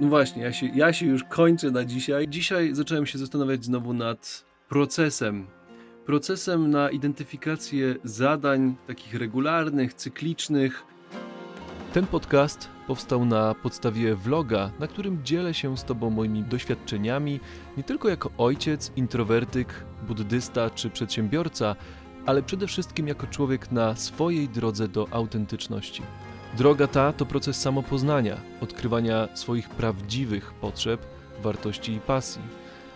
No właśnie, ja się, ja się już kończę na dzisiaj. Dzisiaj zacząłem się zastanawiać znowu nad procesem. Procesem na identyfikację zadań takich regularnych, cyklicznych. Ten podcast powstał na podstawie vloga, na którym dzielę się z Tobą moimi doświadczeniami, nie tylko jako ojciec, introwertyk, buddysta czy przedsiębiorca, ale przede wszystkim jako człowiek na swojej drodze do autentyczności. Droga ta to proces samopoznania, odkrywania swoich prawdziwych potrzeb, wartości i pasji,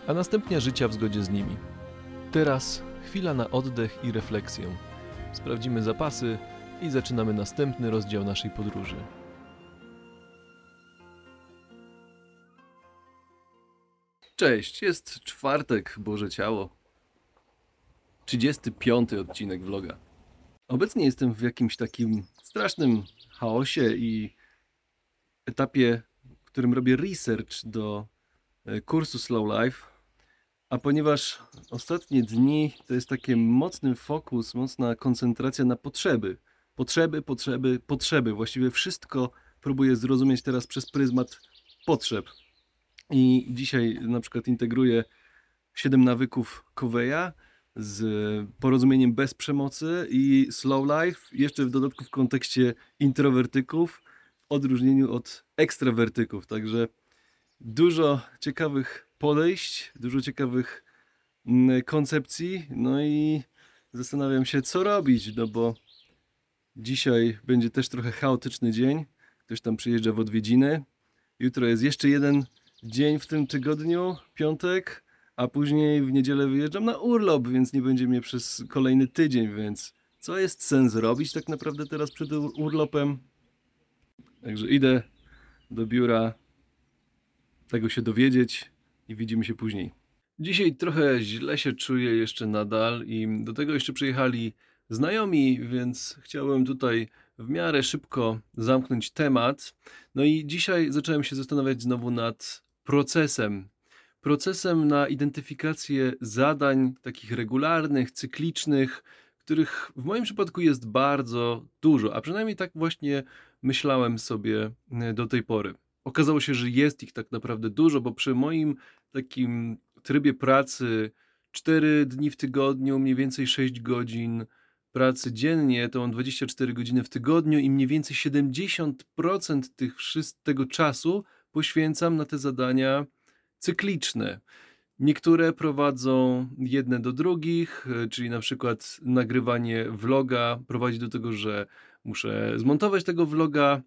a następnie życia w zgodzie z nimi. Teraz chwila na oddech i refleksję. Sprawdzimy zapasy i zaczynamy następny rozdział naszej podróży. Cześć, jest czwartek, Boże Ciało. 35 odcinek vloga. Obecnie jestem w jakimś takim strasznym chaosie i etapie, w którym robię research do e, kursu Slow Life. A ponieważ ostatnie dni to jest taki mocny fokus, mocna koncentracja na potrzeby. Potrzeby, potrzeby, potrzeby. Właściwie wszystko próbuję zrozumieć teraz przez pryzmat potrzeb. I dzisiaj na przykład integruję 7 nawyków Coveya z porozumieniem bez przemocy i slow life, jeszcze w dodatku w kontekście introwertyków, w odróżnieniu od ekstrawertyków. Także dużo ciekawych podejść, dużo ciekawych mm, koncepcji, no i zastanawiam się, co robić, no bo dzisiaj będzie też trochę chaotyczny dzień. Ktoś tam przyjeżdża w odwiedziny. Jutro jest jeszcze jeden dzień w tym tygodniu, piątek a później w niedzielę wyjeżdżam na urlop, więc nie będzie mnie przez kolejny tydzień, więc co jest sens robić tak naprawdę teraz przed urlopem? Także idę do biura tego się dowiedzieć i widzimy się później. Dzisiaj trochę źle się czuję jeszcze nadal i do tego jeszcze przyjechali znajomi, więc chciałem tutaj w miarę szybko zamknąć temat. No i dzisiaj zacząłem się zastanawiać znowu nad procesem procesem na identyfikację zadań takich regularnych, cyklicznych, których w moim przypadku jest bardzo dużo, a przynajmniej tak właśnie myślałem sobie e, do tej pory. Okazało się, że jest ich tak naprawdę dużo, bo przy moim takim trybie pracy 4 dni w tygodniu, mniej więcej 6 godzin pracy dziennie, to mam 24 godziny w tygodniu i mniej więcej 70% tych, tego czasu poświęcam na te zadania cykliczne. Niektóre prowadzą jedne do drugich, e, czyli na przykład nagrywanie vloga prowadzi do tego, że muszę zmontować tego vloga,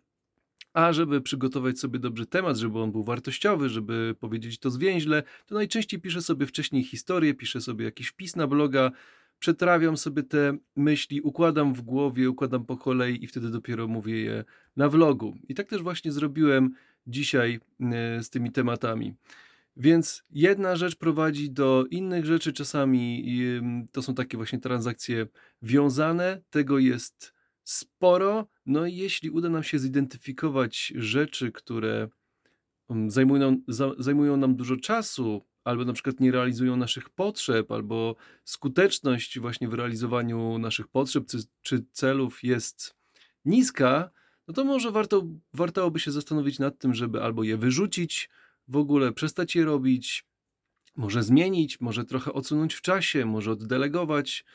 a żeby przygotować sobie dobrze temat, żeby on był wartościowy, żeby powiedzieć to zwięźle, to najczęściej piszę sobie wcześniej historię, piszę sobie jakiś wpis na bloga, przetrawiam sobie te myśli, układam w głowie, układam po kolei i wtedy dopiero mówię je na vlogu. I tak też właśnie zrobiłem dzisiaj e, z tymi tematami. Więc jedna rzecz prowadzi do innych rzeczy, czasami to są takie właśnie transakcje wiązane, tego jest sporo. No i jeśli uda nam się zidentyfikować rzeczy, które zajmują, zajmują nam dużo czasu, albo na przykład nie realizują naszych potrzeb, albo skuteczność właśnie w realizowaniu naszych potrzeb czy celów jest niska, no to może warto, warto by się zastanowić nad tym, żeby albo je wyrzucić, w ogóle przestać je robić, może zmienić, może trochę odsunąć w czasie, może oddelegować.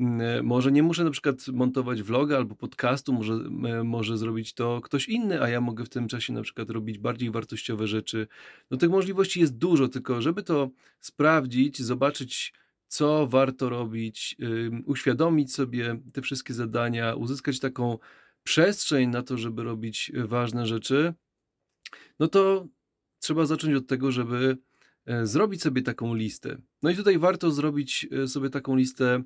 Mm, e, może nie muszę na przykład montować vloga albo podcastu, może, e, może zrobić to ktoś inny, a ja mogę w tym czasie na przykład robić bardziej wartościowe rzeczy. No tych możliwości jest dużo, tylko żeby to sprawdzić, zobaczyć, co warto robić, uświadomić sobie te wszystkie zadania, uzyskać taką przestrzeń na to, żeby robić ważne rzeczy, no to trzeba zacząć od tego, żeby e, zrobić sobie taką listę. No i tutaj warto zrobić e, sobie taką listę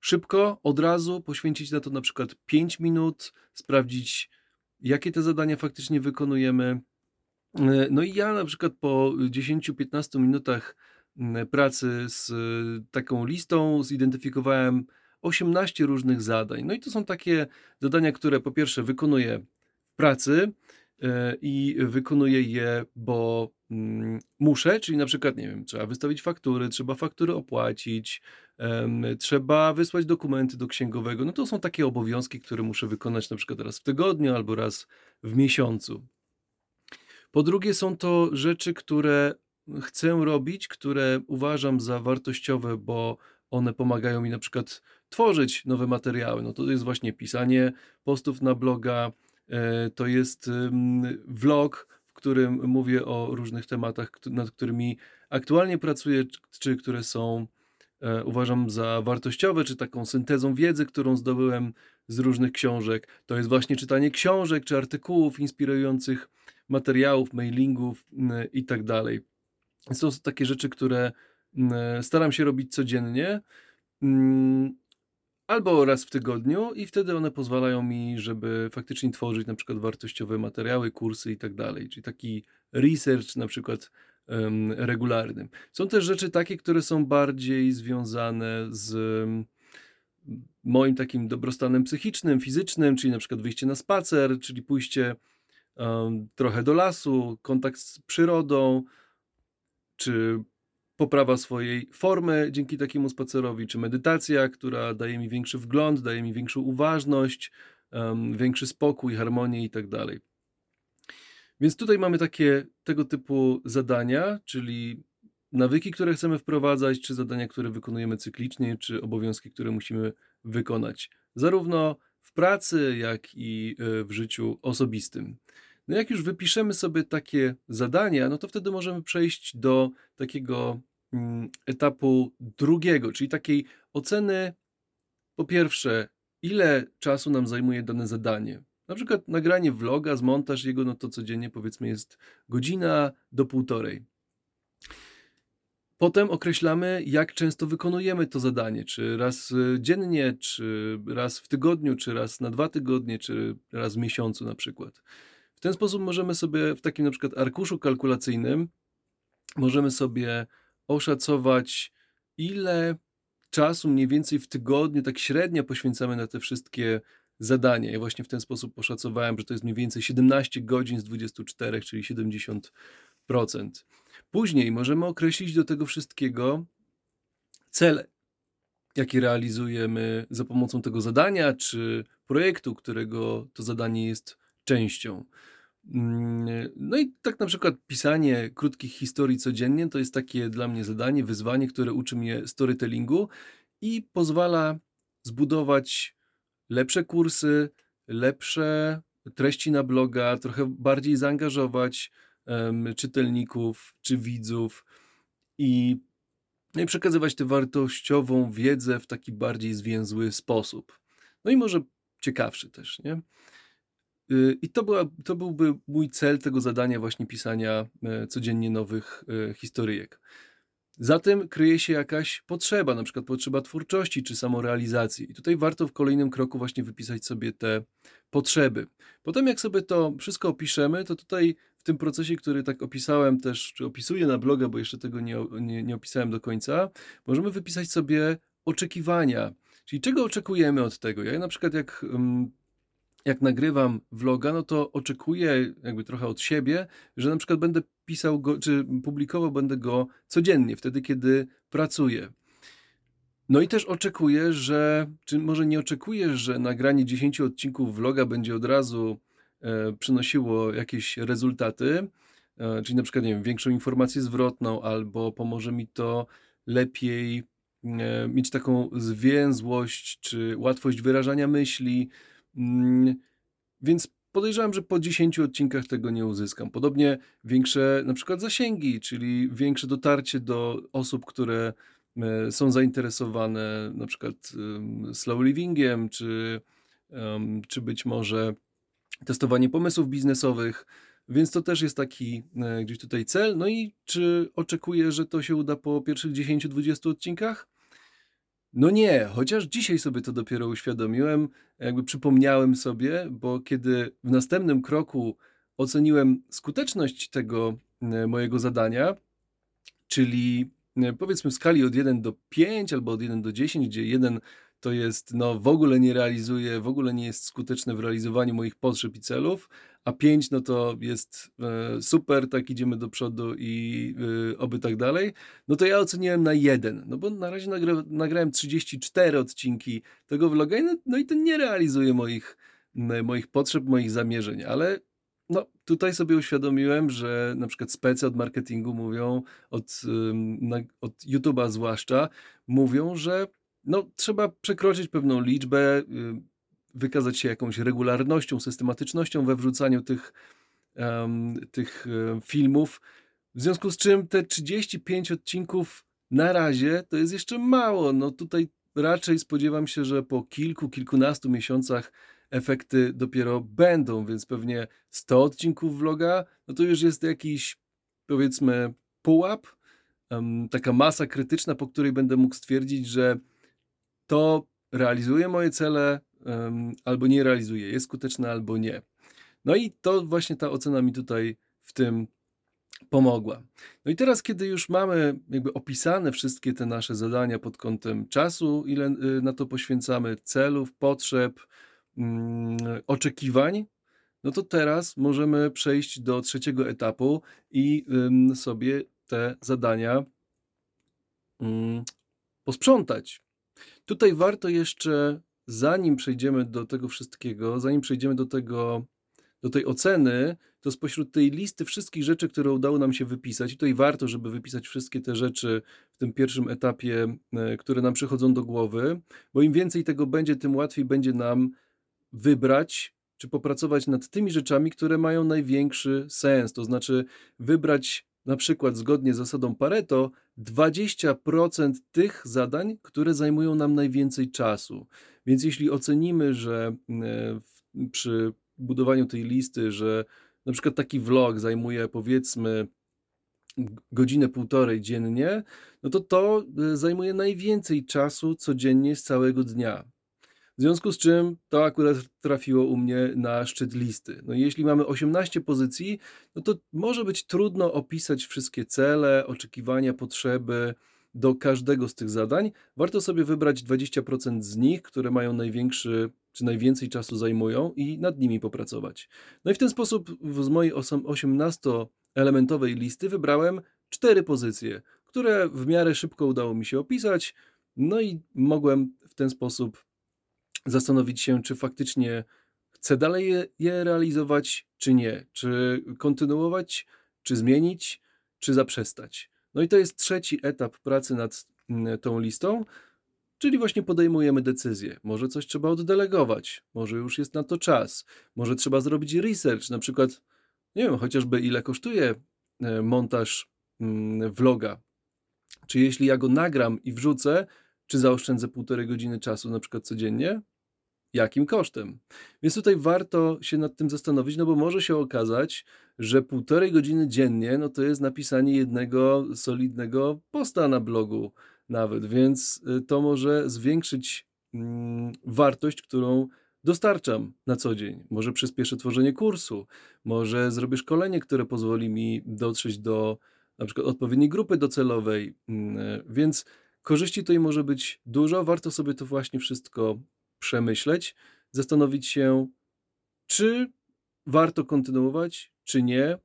szybko, od razu, poświęcić na to na przykład 5 minut, sprawdzić, jakie te zadania faktycznie wykonujemy. E, no i ja na przykład po 10-15 minutach pracy z taką listą zidentyfikowałem 18 różnych zadań. No i to są takie zadania, które po pierwsze wykonuję w pracy, i wykonuję je, bo mm, muszę, czyli na przykład, nie wiem, trzeba wystawić faktury, trzeba faktury opłacić, trzeba wysłać dokumenty do księgowego. No to są takie obowiązki, które muszę wykonać na przykład raz w tygodniu albo raz w miesiącu. Po drugie, są to rzeczy, które chcę robić, które uważam za wartościowe, bo one pomagają mi na przykład tworzyć nowe materiały. No to jest właśnie pisanie postów na bloga, to jest vlog, w którym mówię o różnych tematach, nad którymi aktualnie pracuję, czy które są e, uważam za wartościowe, czy taką syntezą wiedzy, którą zdobyłem z różnych książek. To jest właśnie czytanie książek, czy artykułów inspirujących materiałów, mailingów i tak dalej. To są takie rzeczy, które staram się robić codziennie albo raz w tygodniu i wtedy one pozwalają mi, żeby faktycznie tworzyć na przykład wartościowe materiały, kursy i tak dalej, czyli taki research na przykład um, regularny. Są też rzeczy takie, które są bardziej związane z moim takim dobrostanem psychicznym, fizycznym, czyli na przykład wyjście na spacer, czyli pójście um, trochę do lasu, kontakt z przyrodą, czy poprawa swojej formy dzięki takiemu spacerowi, czy medytacja, która daje mi większy wgląd, daje mi większą uważność, um, większy spokój, harmonię i tak dalej. Więc tutaj mamy takie tego typu zadania, czyli nawyki, które chcemy wprowadzać, czy zadania, które wykonujemy cyklicznie, czy obowiązki, które musimy wykonać, zarówno w pracy, jak i e, w życiu osobistym. No jak już wypiszemy sobie takie zadania, no to wtedy możemy przejść do takiego mm, etapu drugiego, czyli takiej oceny, po pierwsze, ile czasu nam zajmuje dane zadanie. Na przykład nagranie vloga, zmontaż jego, no to codziennie powiedzmy jest godzina do półtorej. Potem określamy, jak często wykonujemy to zadanie, czy raz y, dziennie, czy raz w tygodniu, czy raz na dwa tygodnie, czy raz w miesiącu na przykład. W ten sposób możemy sobie w takim na przykład arkuszu kalkulacyjnym możemy sobie oszacować, ile czasu mniej więcej w tygodniu, tak średnio poświęcamy na te wszystkie zadania. Ja właśnie w ten sposób oszacowałem, że to jest mniej więcej 17 godzin z 24, czyli 70%. Później możemy określić do tego wszystkiego cele, jakie realizujemy za pomocą tego zadania, czy projektu, którego to zadanie jest częścią. Mm, no i tak na przykład pisanie krótkich historii codziennie to jest takie dla mnie zadanie, wyzwanie, które uczy mnie storytellingu i pozwala zbudować lepsze kursy, lepsze treści na bloga, trochę bardziej zaangażować um, czytelników czy widzów i, no i przekazywać tę wartościową wiedzę w taki bardziej zwięzły sposób. No i może ciekawszy też, nie? Y, I to, była, to byłby mój cel tego zadania, właśnie pisania e, codziennie nowych e, historyjek. Za tym kryje się jakaś potrzeba, na przykład potrzeba twórczości czy samorealizacji. I tutaj warto w kolejnym kroku właśnie wypisać sobie te potrzeby. Potem, jak sobie to wszystko opiszemy, to tutaj w tym procesie, który tak opisałem też, czy opisuję na bloga, bo jeszcze tego nie, nie, nie opisałem do końca, możemy wypisać sobie oczekiwania. Czyli czego oczekujemy od tego? Ja na przykład jak um, jak nagrywam vloga, no to oczekuję jakby trochę od siebie, że na przykład będę pisał go, czy publikował będę go codziennie, wtedy kiedy pracuję. No i też oczekuję, że, czy może nie oczekuję, że nagranie 10 odcinków vloga będzie od razu e, przynosiło jakieś rezultaty, e, czyli na przykład, nie wiem, większą informację zwrotną, albo pomoże mi to lepiej e, mieć taką zwięzłość, czy łatwość wyrażania myśli, więc podejrzewam, że po 10 odcinkach tego nie uzyskam. Podobnie większe na przykład zasięgi, czyli większe dotarcie do osób, które e, są zainteresowane na przykład slow livingiem, czy, czy być może testowanie pomysłów biznesowych. Więc to też jest taki e, gdzieś tutaj cel. No i czy oczekuję, że to się uda po pierwszych 10-20 odcinkach? No nie, chociaż dzisiaj sobie to dopiero uświadomiłem, jakby przypomniałem sobie, bo kiedy w następnym kroku oceniłem skuteczność tego e, mojego zadania, czyli e, powiedzmy w skali od 1 do 5 albo od 1 do 10, gdzie 1 to jest, no w ogóle nie realizuje, w ogóle nie jest skuteczne w realizowaniu moich potrzeb i celów, a 5 no to jest e, super, tak idziemy do przodu i e, oby tak dalej, no to ja oceniłem na 1, no bo na razie nagra, nagrałem 34 odcinki tego vloga, no, no i to nie realizuje moich, moich potrzeb, moich zamierzeń, ale no tutaj sobie uświadomiłem, że na przykład specy od marketingu mówią, od, od YouTube'a zwłaszcza, mówią, że no, trzeba przekroczyć pewną liczbę, wykazać się jakąś regularnością, systematycznością we wrzucaniu tych, em, tych e, filmów. W związku z czym te 35 odcinków na razie to jest jeszcze mało. No tutaj raczej spodziewam się, że po kilku, kilkunastu miesiącach efekty dopiero będą, więc pewnie 100 odcinków vloga, no to już jest jakiś powiedzmy pułap, em, taka masa krytyczna, po której będę mógł stwierdzić, że to realizuje moje cele albo nie realizuje, jest skuteczne albo nie. No i to właśnie ta ocena mi tutaj w tym pomogła. No i teraz, kiedy już mamy jakby opisane wszystkie te nasze zadania pod kątem czasu, ile y, na to poświęcamy, celów, potrzeb, mm, oczekiwań, no to teraz możemy przejść do trzeciego etapu i sobie te zadania mm, posprzątać. Tutaj warto jeszcze, zanim przejdziemy do tego wszystkiego, zanim przejdziemy do tego, do tej oceny, to spośród tej listy wszystkich rzeczy, które udało nam się wypisać, i tutaj warto, żeby wypisać wszystkie te rzeczy w tym pierwszym etapie, e, które nam przychodzą do głowy, bo im więcej tego będzie, tym łatwiej będzie nam wybrać czy popracować nad tymi rzeczami, które mają największy sens. To znaczy wybrać na przykład zgodnie z zasadą Pareto 20% tych zadań, które zajmują nam najwięcej czasu. Więc jeśli ocenimy, że e, w- przy budowaniu tej listy, że na przykład taki vlog zajmuje powiedzmy godzinę, półtorej dziennie, no to to e, zajmuje najwięcej czasu codziennie z całego dnia. W związku z czym to akurat trafiło u mnie na szczyt listy. No jeśli mamy 18 pozycji, no to może być trudno opisać wszystkie cele, oczekiwania, potrzeby do każdego z tych zadań. Warto sobie wybrać 20% z nich, które mają największy czy najwięcej czasu zajmują i nad nimi popracować. No i w ten sposób z mojej 18-elementowej listy wybrałem cztery pozycje, które w miarę szybko udało mi się opisać. No i mogłem w ten sposób zastanowić się, czy faktycznie chcę dalej je, je realizować, czy nie, czy kontynuować, czy zmienić, czy zaprzestać. No i to jest trzeci etap pracy nad mm, tą listą, czyli właśnie podejmujemy decyzję. Może coś trzeba oddelegować, może już jest na to czas, może trzeba zrobić research, na przykład, nie wiem, chociażby ile kosztuje e, montaż mm, vloga. Czy jeśli ja go nagram i wrzucę, czy zaoszczędzę półtorej godziny czasu na przykład codziennie? Jakim kosztem? Więc tutaj warto się nad tym zastanowić, no bo może się okazać, że półtorej godziny dziennie, no to jest napisanie jednego solidnego posta na blogu nawet, więc y, to może zwiększyć mm, wartość, którą dostarczam na co dzień. Może przyspieszę tworzenie kursu, może zrobię szkolenie, które pozwoli mi dotrzeć do na przykład odpowiedniej grupy docelowej, mm, więc korzyści tutaj może być dużo. Warto sobie to właśnie wszystko przemyśleć, zastanowić się, czy warto kontynuować, czy nie,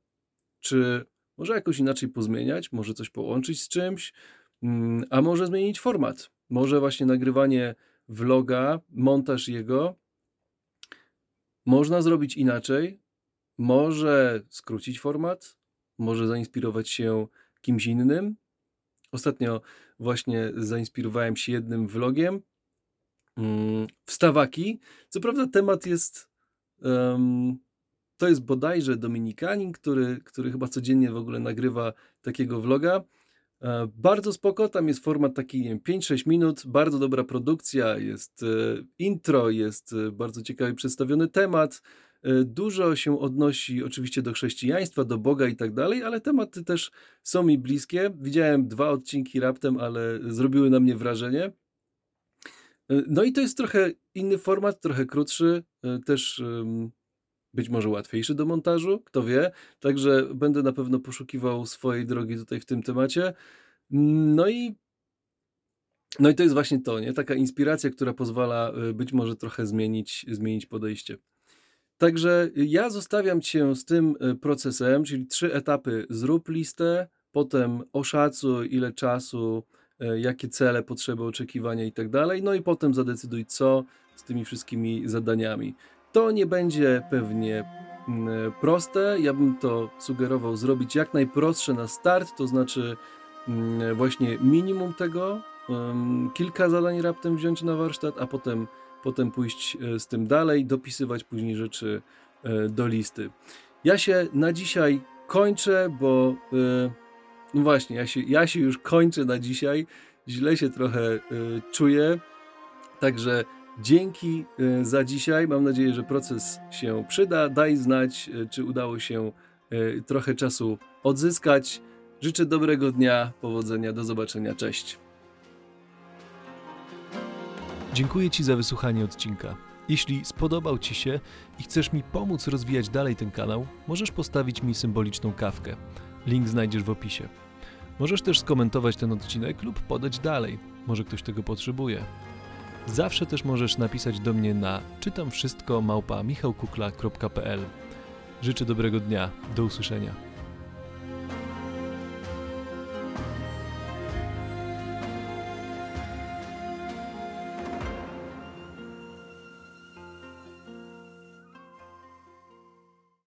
czy może jakoś inaczej pozmieniać, może coś połączyć z czymś, mm, a może zmienić format. Może właśnie nagrywanie vloga, montaż jego można zrobić inaczej, może skrócić format, może zainspirować się kimś innym. Ostatnio właśnie zainspirowałem się jednym vlogiem, wstawaki. Co prawda temat jest, em, to jest bodajże Dominikanin, który, który chyba codziennie w ogóle nagrywa takiego vloga. E, Bardzo spoko, tam jest format taki, nie wiem, 5-6 minut, bardzo dobra produkcja, jest e, intro, jest e, bardzo ciekawie przedstawiony temat. E, Dużo się odnosi oczywiście do chrześcijaństwa, do Boga i tak dalej, ale tematy też są mi bliskie. Widziałem dwa odcinki raptem, ale zrobiły na mnie wrażenie. E, No i to jest trochę inny format, trochę krótszy, e, też być może łatwiejszy do montażu, kto wie. Także będę na pewno poszukiwał swojej drogi tutaj w tym temacie. No i, no i to jest właśnie to, nie? Taka inspiracja, która pozwala e, być może trochę zmienić, zmienić podejście. Także ja zostawiam Cię z tym procesem, czyli trzy etapy. Zrób listę, potem oszacuj ile czasu, jakie cele, potrzeby, oczekiwania i tak dalej, no i potem zadecyduj co z tymi wszystkimi zadaniami. To nie będzie pewnie mm, proste. Ja bym to sugerował zrobić jak najprostsze na start, to znaczy mm, właśnie minimum tego, kilka zadań raptem wziąć na warsztat, a potem, potem pójść e, z tym dalej, dopisywać później rzeczy e, do listy. Ja się na dzisiaj kończę, bo e, no właśnie, ja się, ja się już kończę na dzisiaj. Źle się trochę e, czuję. Także dzięki e, za dzisiaj. Mam nadzieję, że proces się przyda. Daj znać, e, czy udało się trochę czasu odzyskać. Życzę dobrego dnia, powodzenia, do zobaczenia, cześć. Dziękuję Ci za wysłuchanie odcinka. Jeśli spodobał Ci się i chcesz mi pomóc rozwijać dalej ten kanał, możesz postawić mi symboliczną kawkę. Link znajdziesz w opisie. Możesz też skomentować ten odcinek lub podać dalej. Może ktoś tego potrzebuje. Zawsze też możesz napisać do mnie na czytam wszystko małpa michałkukla.pl. Życzę dobrego dnia. Do usłyszenia.